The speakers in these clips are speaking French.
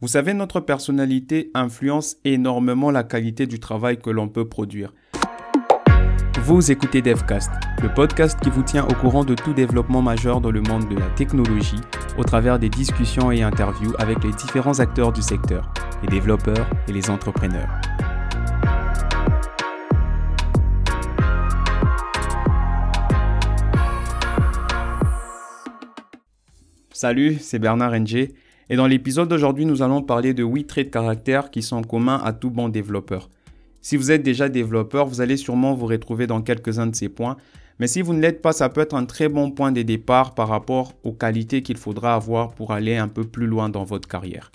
Vous savez, notre personnalité influence énormément la qualité du travail que l'on peut produire. Vous écoutez DevCast, le podcast qui vous tient au courant de tout développement majeur dans le monde de la technologie au travers des discussions et interviews avec les différents acteurs du secteur, les développeurs et les entrepreneurs. Salut, c'est Bernard NG et dans l'épisode d'aujourd'hui nous allons parler de 8 traits de caractère qui sont communs à tout bon développeur. Si vous êtes déjà développeur, vous allez sûrement vous retrouver dans quelques-uns de ces points, mais si vous ne l'êtes pas, ça peut être un très bon point de départ par rapport aux qualités qu'il faudra avoir pour aller un peu plus loin dans votre carrière.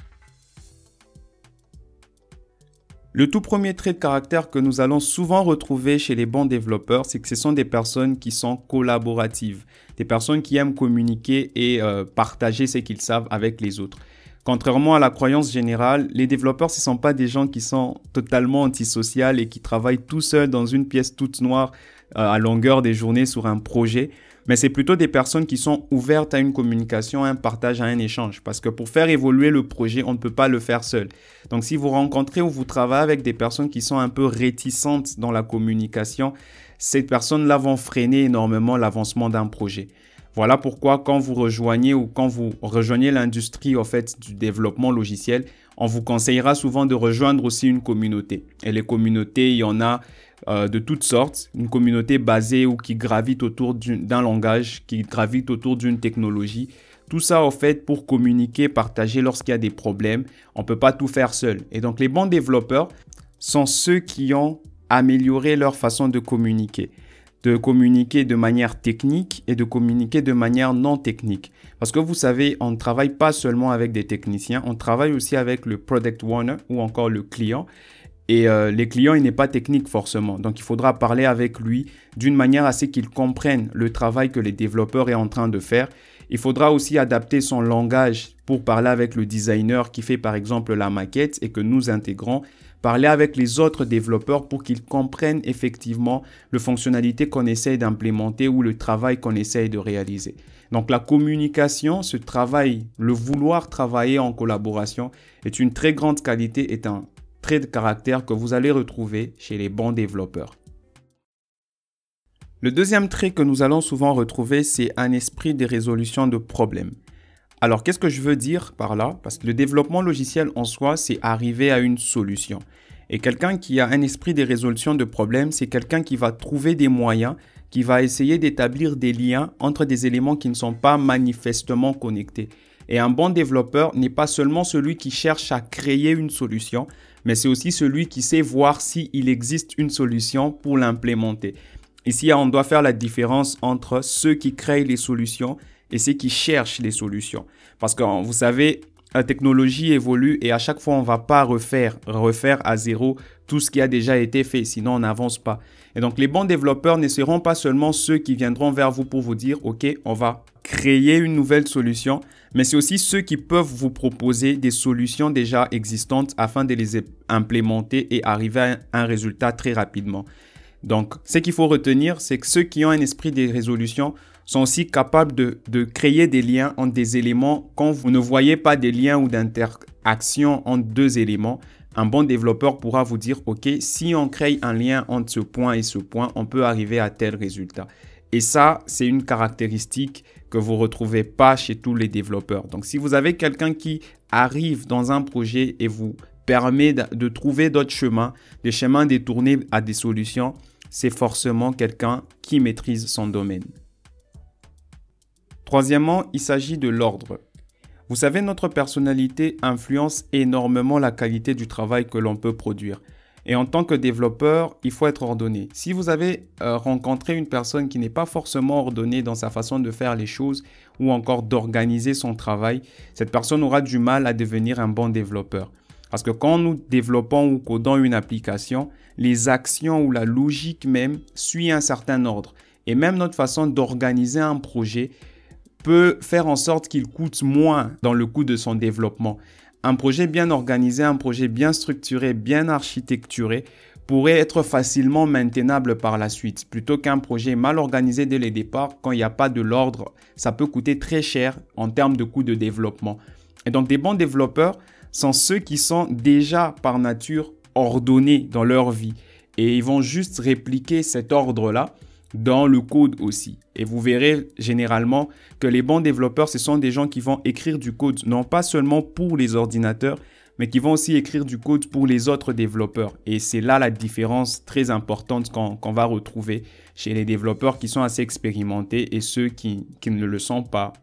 Le tout premier trait de caractère que nous allons souvent retrouver chez les bons développeurs, c'est que ce sont des personnes qui sont collaboratives, des personnes qui aiment communiquer et euh, partager ce qu'ils savent avec les autres. Contrairement à la croyance générale, les développeurs, ce ne sont pas des gens qui sont totalement antisociaux et qui travaillent tout seuls dans une pièce toute noire euh, à longueur des journées sur un projet mais c'est plutôt des personnes qui sont ouvertes à une communication, à un partage, à un échange. Parce que pour faire évoluer le projet, on ne peut pas le faire seul. Donc si vous rencontrez ou vous travaillez avec des personnes qui sont un peu réticentes dans la communication, ces personnes-là vont freiner énormément l'avancement d'un projet. Voilà pourquoi quand vous rejoignez ou quand vous rejoignez l'industrie en fait du développement logiciel, on vous conseillera souvent de rejoindre aussi une communauté. Et les communautés, il y en a euh, de toutes sortes, une communauté basée ou qui gravite autour d'un langage, qui gravite autour d'une technologie. Tout ça, en fait, pour communiquer, partager lorsqu'il y a des problèmes. On ne peut pas tout faire seul. Et donc, les bons développeurs sont ceux qui ont amélioré leur façon de communiquer. De communiquer de manière technique et de communiquer de manière non technique. Parce que vous savez, on ne travaille pas seulement avec des techniciens, on travaille aussi avec le product owner ou encore le client. Et euh, les clients, il n'est pas technique forcément. Donc, il faudra parler avec lui d'une manière à ce qu'il comprenne le travail que les développeurs est en train de faire. Il faudra aussi adapter son langage pour parler avec le designer qui fait par exemple la maquette et que nous intégrons. Parler avec les autres développeurs pour qu'ils comprennent effectivement le fonctionnalité qu'on essaye d'implémenter ou le travail qu'on essaye de réaliser. Donc la communication, ce travail, le vouloir travailler en collaboration est une très grande qualité, est un trait de caractère que vous allez retrouver chez les bons développeurs. Le deuxième trait que nous allons souvent retrouver, c'est un esprit de résolution de problèmes. Alors, qu'est-ce que je veux dire par là? Parce que le développement logiciel en soi, c'est arriver à une solution. Et quelqu'un qui a un esprit de résolution de problèmes, c'est quelqu'un qui va trouver des moyens, qui va essayer d'établir des liens entre des éléments qui ne sont pas manifestement connectés. Et un bon développeur n'est pas seulement celui qui cherche à créer une solution, mais c'est aussi celui qui sait voir s'il existe une solution pour l'implémenter. Ici, on doit faire la différence entre ceux qui créent les solutions et ceux qui cherchent les solutions. Parce que vous savez, la technologie évolue et à chaque fois, on ne va pas refaire, refaire à zéro tout ce qui a déjà été fait, sinon on n'avance pas. Et donc, les bons développeurs ne seront pas seulement ceux qui viendront vers vous pour vous dire, OK, on va créer une nouvelle solution, mais c'est aussi ceux qui peuvent vous proposer des solutions déjà existantes afin de les implémenter et arriver à un résultat très rapidement. Donc, ce qu'il faut retenir, c'est que ceux qui ont un esprit de résolution sont aussi capables de, créer des liens entre des éléments quand vous ne voyez pas des liens ou d'interaction entre deux éléments. Un bon développeur pourra vous dire, OK, si on crée un lien entre ce point et ce point, on peut arriver à tel résultat. Et ça, c'est une caractéristique que vous retrouvez pas chez tous les développeurs. Donc, si vous avez quelqu'un qui arrive dans un projet et vous permet de trouver d'autres chemins, des chemins détournés à des solutions, c'est forcément quelqu'un qui maîtrise son domaine. Troisièmement, il s'agit de l'ordre. Vous savez, notre personnalité influence énormément la qualité du travail que l'on peut produire. Et en tant que développeur, il faut être ordonné. Si vous avez euh, rencontré une personne qui n'est pas forcément ordonnée dans sa façon de faire les choses ou encore d'organiser son travail, cette personne aura du mal à devenir un bon développeur. Parce que quand nous développons ou codons une application, les actions ou la logique même suit un certain ordre. Et même notre façon d'organiser un projet peut faire en sorte qu'il coûte moins dans le coût de son développement. Un projet bien organisé, un projet bien structuré, bien architecturé pourrait être facilement maintenable par la suite, plutôt qu'un projet mal organisé dès le départ, quand il n'y a pas de l'ordre, ça peut coûter très cher en termes de coût de développement. Et donc des bons développeurs sont ceux qui sont déjà par nature ordonnés dans leur vie. Et ils vont juste répliquer cet ordre-là dans le code aussi. Et vous verrez généralement que les bons développeurs, ce sont des gens qui vont écrire du code, non pas seulement pour les ordinateurs, mais qui vont aussi écrire du code pour les autres développeurs. Et c'est là la différence très importante qu'on va retrouver chez les développeurs qui sont assez expérimentés et ceux qui, qui ne le sont pas.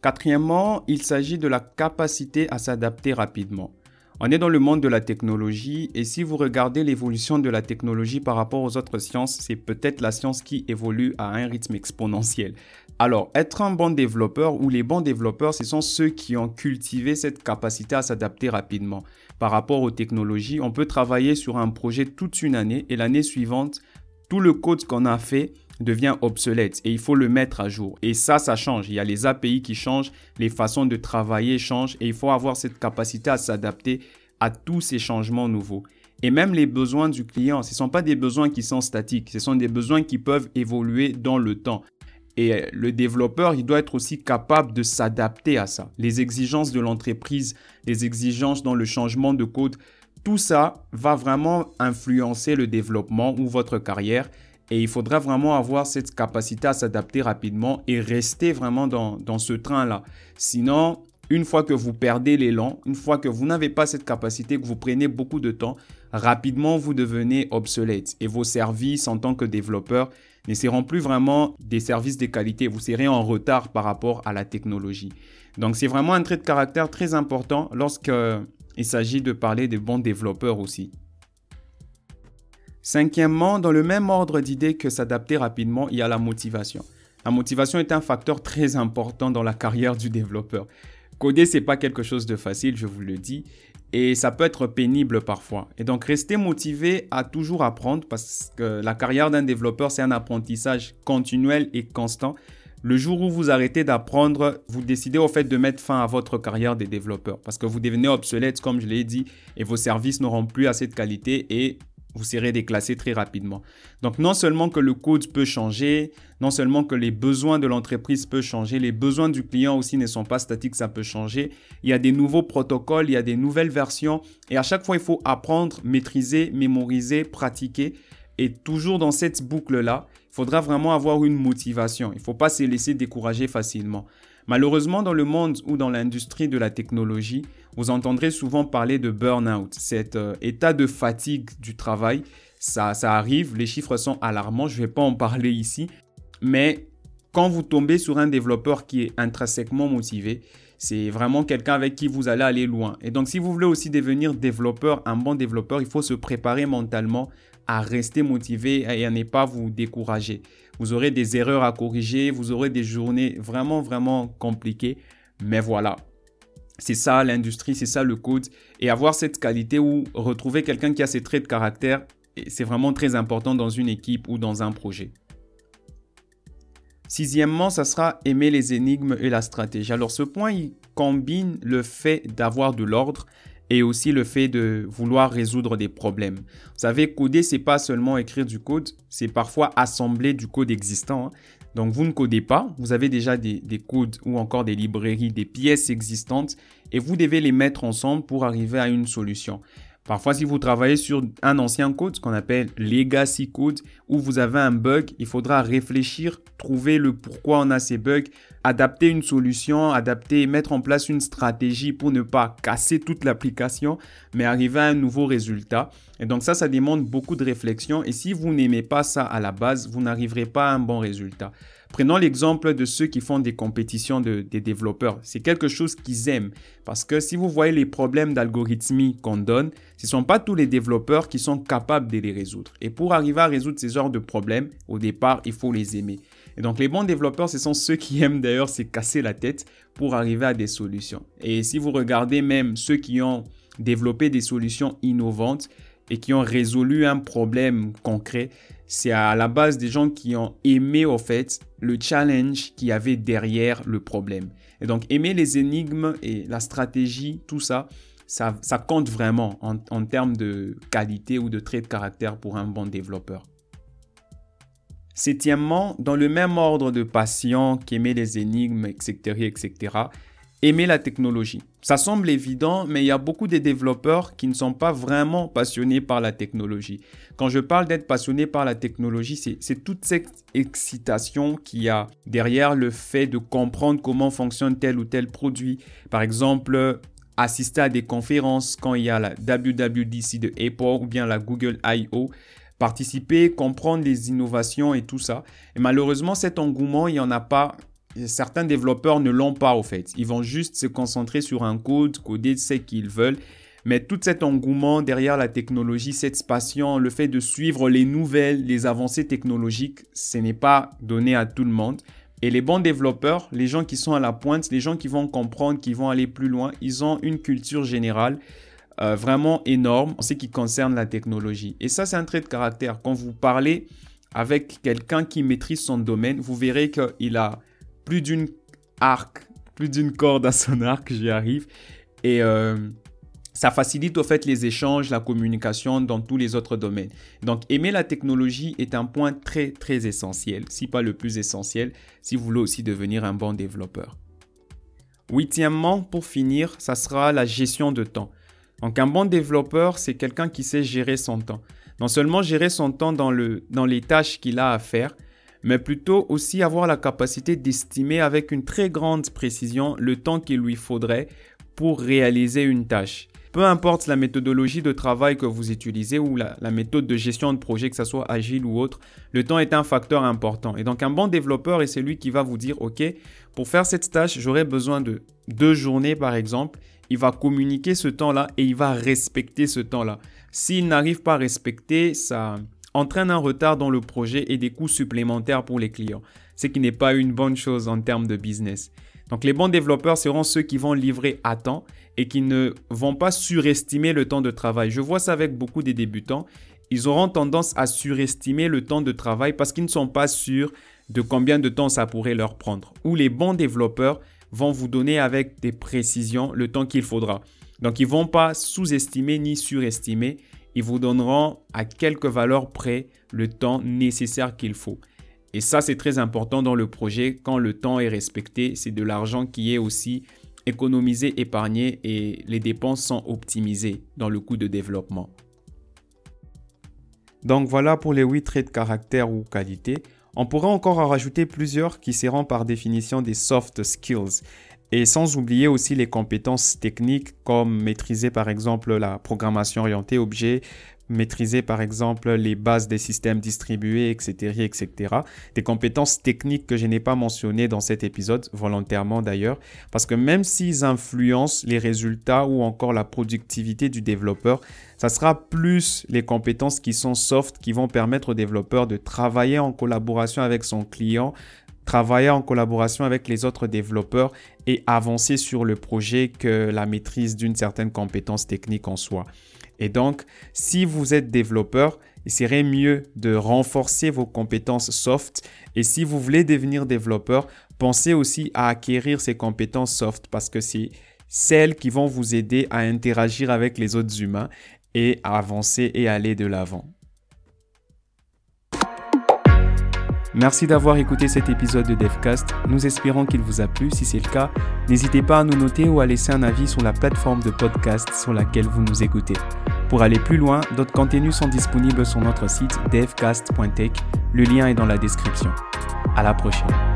Quatrièmement, il s'agit de la capacité à s'adapter rapidement. On est dans le monde de la technologie et si vous regardez l'évolution de la technologie par rapport aux autres sciences, c'est peut-être la science qui évolue à un rythme exponentiel. Alors, être un bon développeur ou les bons développeurs, ce sont ceux qui ont cultivé cette capacité à s'adapter rapidement. Par rapport aux technologies, on peut travailler sur un projet toute une année et l'année suivante, tout le code qu'on a fait devient obsolète et il faut le mettre à jour. Et ça, ça change. Il y a les API qui changent, les façons de travailler changent et il faut avoir cette capacité à s'adapter à tous ces changements nouveaux. Et même les besoins du client, ce ne sont pas des besoins qui sont statiques, ce sont des besoins qui peuvent évoluer dans le temps. Et le développeur, il doit être aussi capable de s'adapter à ça. Les exigences de l'entreprise, les exigences dans le changement de code, tout ça va vraiment influencer le développement ou votre carrière. Et il faudra vraiment avoir cette capacité à s'adapter rapidement et rester vraiment dans, ce train-là. Sinon, une fois que vous perdez l'élan, une fois que vous n'avez pas cette capacité, que vous prenez beaucoup de temps, rapidement vous devenez obsolète. Et vos services en tant que développeur ne seront plus vraiment des services de qualité. Vous serez en retard par rapport à la technologie. Donc c'est vraiment un trait de caractère très important lorsqu'il s'agit de parler de bons développeurs aussi. Cinquièmement, dans le même ordre d'idée que s'adapter rapidement, il y a la motivation. La motivation est un facteur très important dans la carrière du développeur. Coder, c'est pas quelque chose de facile, je vous le dis, et ça peut être pénible parfois. Et donc, rester motivé à toujours apprendre parce que la carrière d'un développeur, c'est un apprentissage continuel et constant. Le jour où vous arrêtez d'apprendre, vous décidez au fait de mettre fin à votre carrière de développeur parce que vous devenez obsolète, comme je l'ai dit, et vos services n'auront plus assez de qualité et vous serez déclassé très rapidement. Donc non seulement que le code peut changer, non seulement que les besoins de l'entreprise peuvent changer, les besoins du client aussi ne sont pas statiques, ça peut changer. Il y a des nouveaux protocoles, il y a des nouvelles versions et à chaque fois il faut apprendre, maîtriser, mémoriser, pratiquer. Et toujours dans cette boucle-là, il faudra vraiment avoir une motivation. Il ne faut pas se laisser décourager facilement. Malheureusement, dans le monde ou dans l'industrie de la technologie, vous entendrez souvent parler de burn-out, cet euh, état de fatigue du travail. Ça, ça arrive, les chiffres sont alarmants, je ne vais pas en parler ici, mais quand vous tombez sur un développeur qui est intrinsèquement motivé, c'est vraiment quelqu'un avec qui vous allez aller loin. Et donc, si vous voulez aussi devenir développeur, un bon développeur, il faut se préparer mentalement à rester motivé et à ne pas vous décourager. Vous aurez des erreurs à corriger, vous aurez des journées vraiment, vraiment compliquées. Mais voilà, c'est ça l'industrie, c'est ça le code. Et avoir cette qualité ou retrouver quelqu'un qui a ces traits de caractère, c'est vraiment très important dans une équipe ou dans un projet. Sixièmement, ça sera aimer les énigmes et la stratégie. Alors ce point, il combine le fait d'avoir de l'ordre et aussi le fait de vouloir résoudre des problèmes. Vous savez, coder, c'est pas seulement écrire du code, c'est parfois assembler du code existant. Hein. Donc vous ne codez pas, vous avez déjà des, des, codes ou encore des librairies, des pièces existantes et vous devez les mettre ensemble pour arriver à une solution. Parfois, si vous travaillez sur un ancien code, ce qu'on appelle legacy code, où vous avez un bug, il faudra réfléchir, trouver le pourquoi on a ces bugs, adapter une solution, adapter, mettre en place une stratégie pour ne pas casser toute l'application, mais arriver à un nouveau résultat. Et donc ça, ça demande beaucoup de réflexion. Et si vous n'aimez pas ça à la base, vous n'arriverez pas à un bon résultat. Prenons l'exemple de ceux qui font des compétitions de, des développeurs. C'est quelque chose qu'ils aiment parce que si vous voyez les problèmes d'algorithmie qu'on donne, ce ne sont pas tous les développeurs qui sont capables de les résoudre. Et pour arriver à résoudre ces genres de problèmes, au départ, il faut les aimer. Et donc les bons développeurs, ce sont ceux qui aiment d'ailleurs se casser la tête pour arriver à des solutions. Et si vous regardez même ceux qui ont développé des solutions innovantes et qui ont résolu un problème concret, c'est à la base des gens qui ont aimé au fait le challenge qu'il y avait derrière le problème. Et donc aimer les énigmes et la stratégie, tout ça, ça, compte vraiment en, termes de qualité ou de trait de caractère pour un bon développeur. Septièmement, dans le même ordre de passion qu'aimer les énigmes, etc., etc., aimer la technologie. Ça semble évident, mais il y a beaucoup de développeurs qui ne sont pas vraiment passionnés par la technologie. Quand je parle d'être passionné par la technologie, c'est toute cette excitation qu'il y a derrière le fait de comprendre comment fonctionne tel ou tel produit. Par exemple, assister à des conférences quand il y a la WWDC de Apple ou bien la Google I.O., participer, comprendre les innovations et tout ça. Et malheureusement, cet engouement, il n'y en a pas certains développeurs ne l'ont pas au fait. Ils vont juste se concentrer sur un code, coder ce qu'ils veulent. Mais tout cet engouement derrière la technologie, cette passion, le fait de suivre les nouvelles, les avancées technologiques, ce n'est pas donné à tout le monde. Et les bons développeurs, les gens qui sont à la pointe, les gens qui vont comprendre, qui vont aller plus loin, ils ont une culture générale euh, vraiment énorme en ce qui concerne la technologie. Et ça, c'est un trait de caractère. Quand vous parlez avec quelqu'un qui maîtrise son domaine, vous verrez qu'il a plus d'une arc, plus d'une corde à son arc, j'y arrive. Et euh, ça facilite au fait les échanges, la communication dans tous les autres domaines. Donc aimer la technologie est un point très très essentiel, si pas le plus essentiel, si vous voulez aussi devenir un bon développeur. Huitièmement, pour finir, ça sera la gestion de temps. Donc un bon développeur, c'est quelqu'un qui sait gérer son temps. Non seulement gérer son temps dans, le, dans les tâches qu'il a à faire, mais plutôt aussi avoir la capacité d'estimer avec une très grande précision le temps qu'il lui faudrait pour réaliser une tâche. Peu importe la méthodologie de travail que vous utilisez ou la, méthode de gestion de projet, que ce soit agile ou autre, le temps est un facteur important. Et donc un bon développeur est celui qui va vous dire, OK, pour faire cette tâche, j'aurai besoin de deux journées par exemple. Il va communiquer ce temps-là et il va respecter ce temps-là. S'il n'arrive pas à respecter, ça, entraîne un retard dans le projet et des coûts supplémentaires pour les clients, ce qui n'est pas une bonne chose en termes de business. Donc les bons développeurs seront ceux qui vont livrer à temps et qui ne vont pas surestimer le temps de travail. Je vois ça avec beaucoup des débutants. Ils auront tendance à surestimer le temps de travail parce qu'ils ne sont pas sûrs de combien de temps ça pourrait leur prendre. Ou les bons développeurs vont vous donner avec des précisions le temps qu'il faudra. Donc ils ne vont pas sous-estimer ni surestimer ils vous donneront à quelques valeurs près le temps nécessaire qu'il faut. Et ça, c'est très important dans le projet. Quand le temps est respecté, c'est de l'argent qui est aussi économisé, épargné et les dépenses sont optimisées dans le coût de développement. Donc voilà pour les 8 traits de caractère ou qualité. On pourrait encore en rajouter plusieurs qui seront par définition des soft skills. Et sans oublier aussi les compétences techniques comme maîtriser par exemple la programmation orientée objet, maîtriser par exemple les bases des systèmes distribués, etc., etc. Des compétences techniques que je n'ai pas mentionnées dans cet épisode, volontairement d'ailleurs, parce que même s'ils influencent les résultats ou encore la productivité du développeur, ça sera plus les compétences qui sont soft qui vont permettre au développeur de travailler en collaboration avec son client, travailler en collaboration avec les autres développeurs et avancer sur le projet que la maîtrise d'une certaine compétence technique en soi. Et donc, si vous êtes développeur, il serait mieux de renforcer vos compétences soft. Et si vous voulez devenir développeur, pensez aussi à acquérir ces compétences soft parce que c'est celles qui vont vous aider à interagir avec les autres humains et à avancer et aller de l'avant. Merci d'avoir écouté cet épisode de DevCast. Nous espérons qu'il vous a plu. Si c'est le cas, n'hésitez pas à nous noter ou à laisser un avis sur la plateforme de podcast sur laquelle vous nous écoutez. Pour aller plus loin, d'autres contenus sont disponibles sur notre site devcast.tech. Le lien est dans la description. À la prochaine.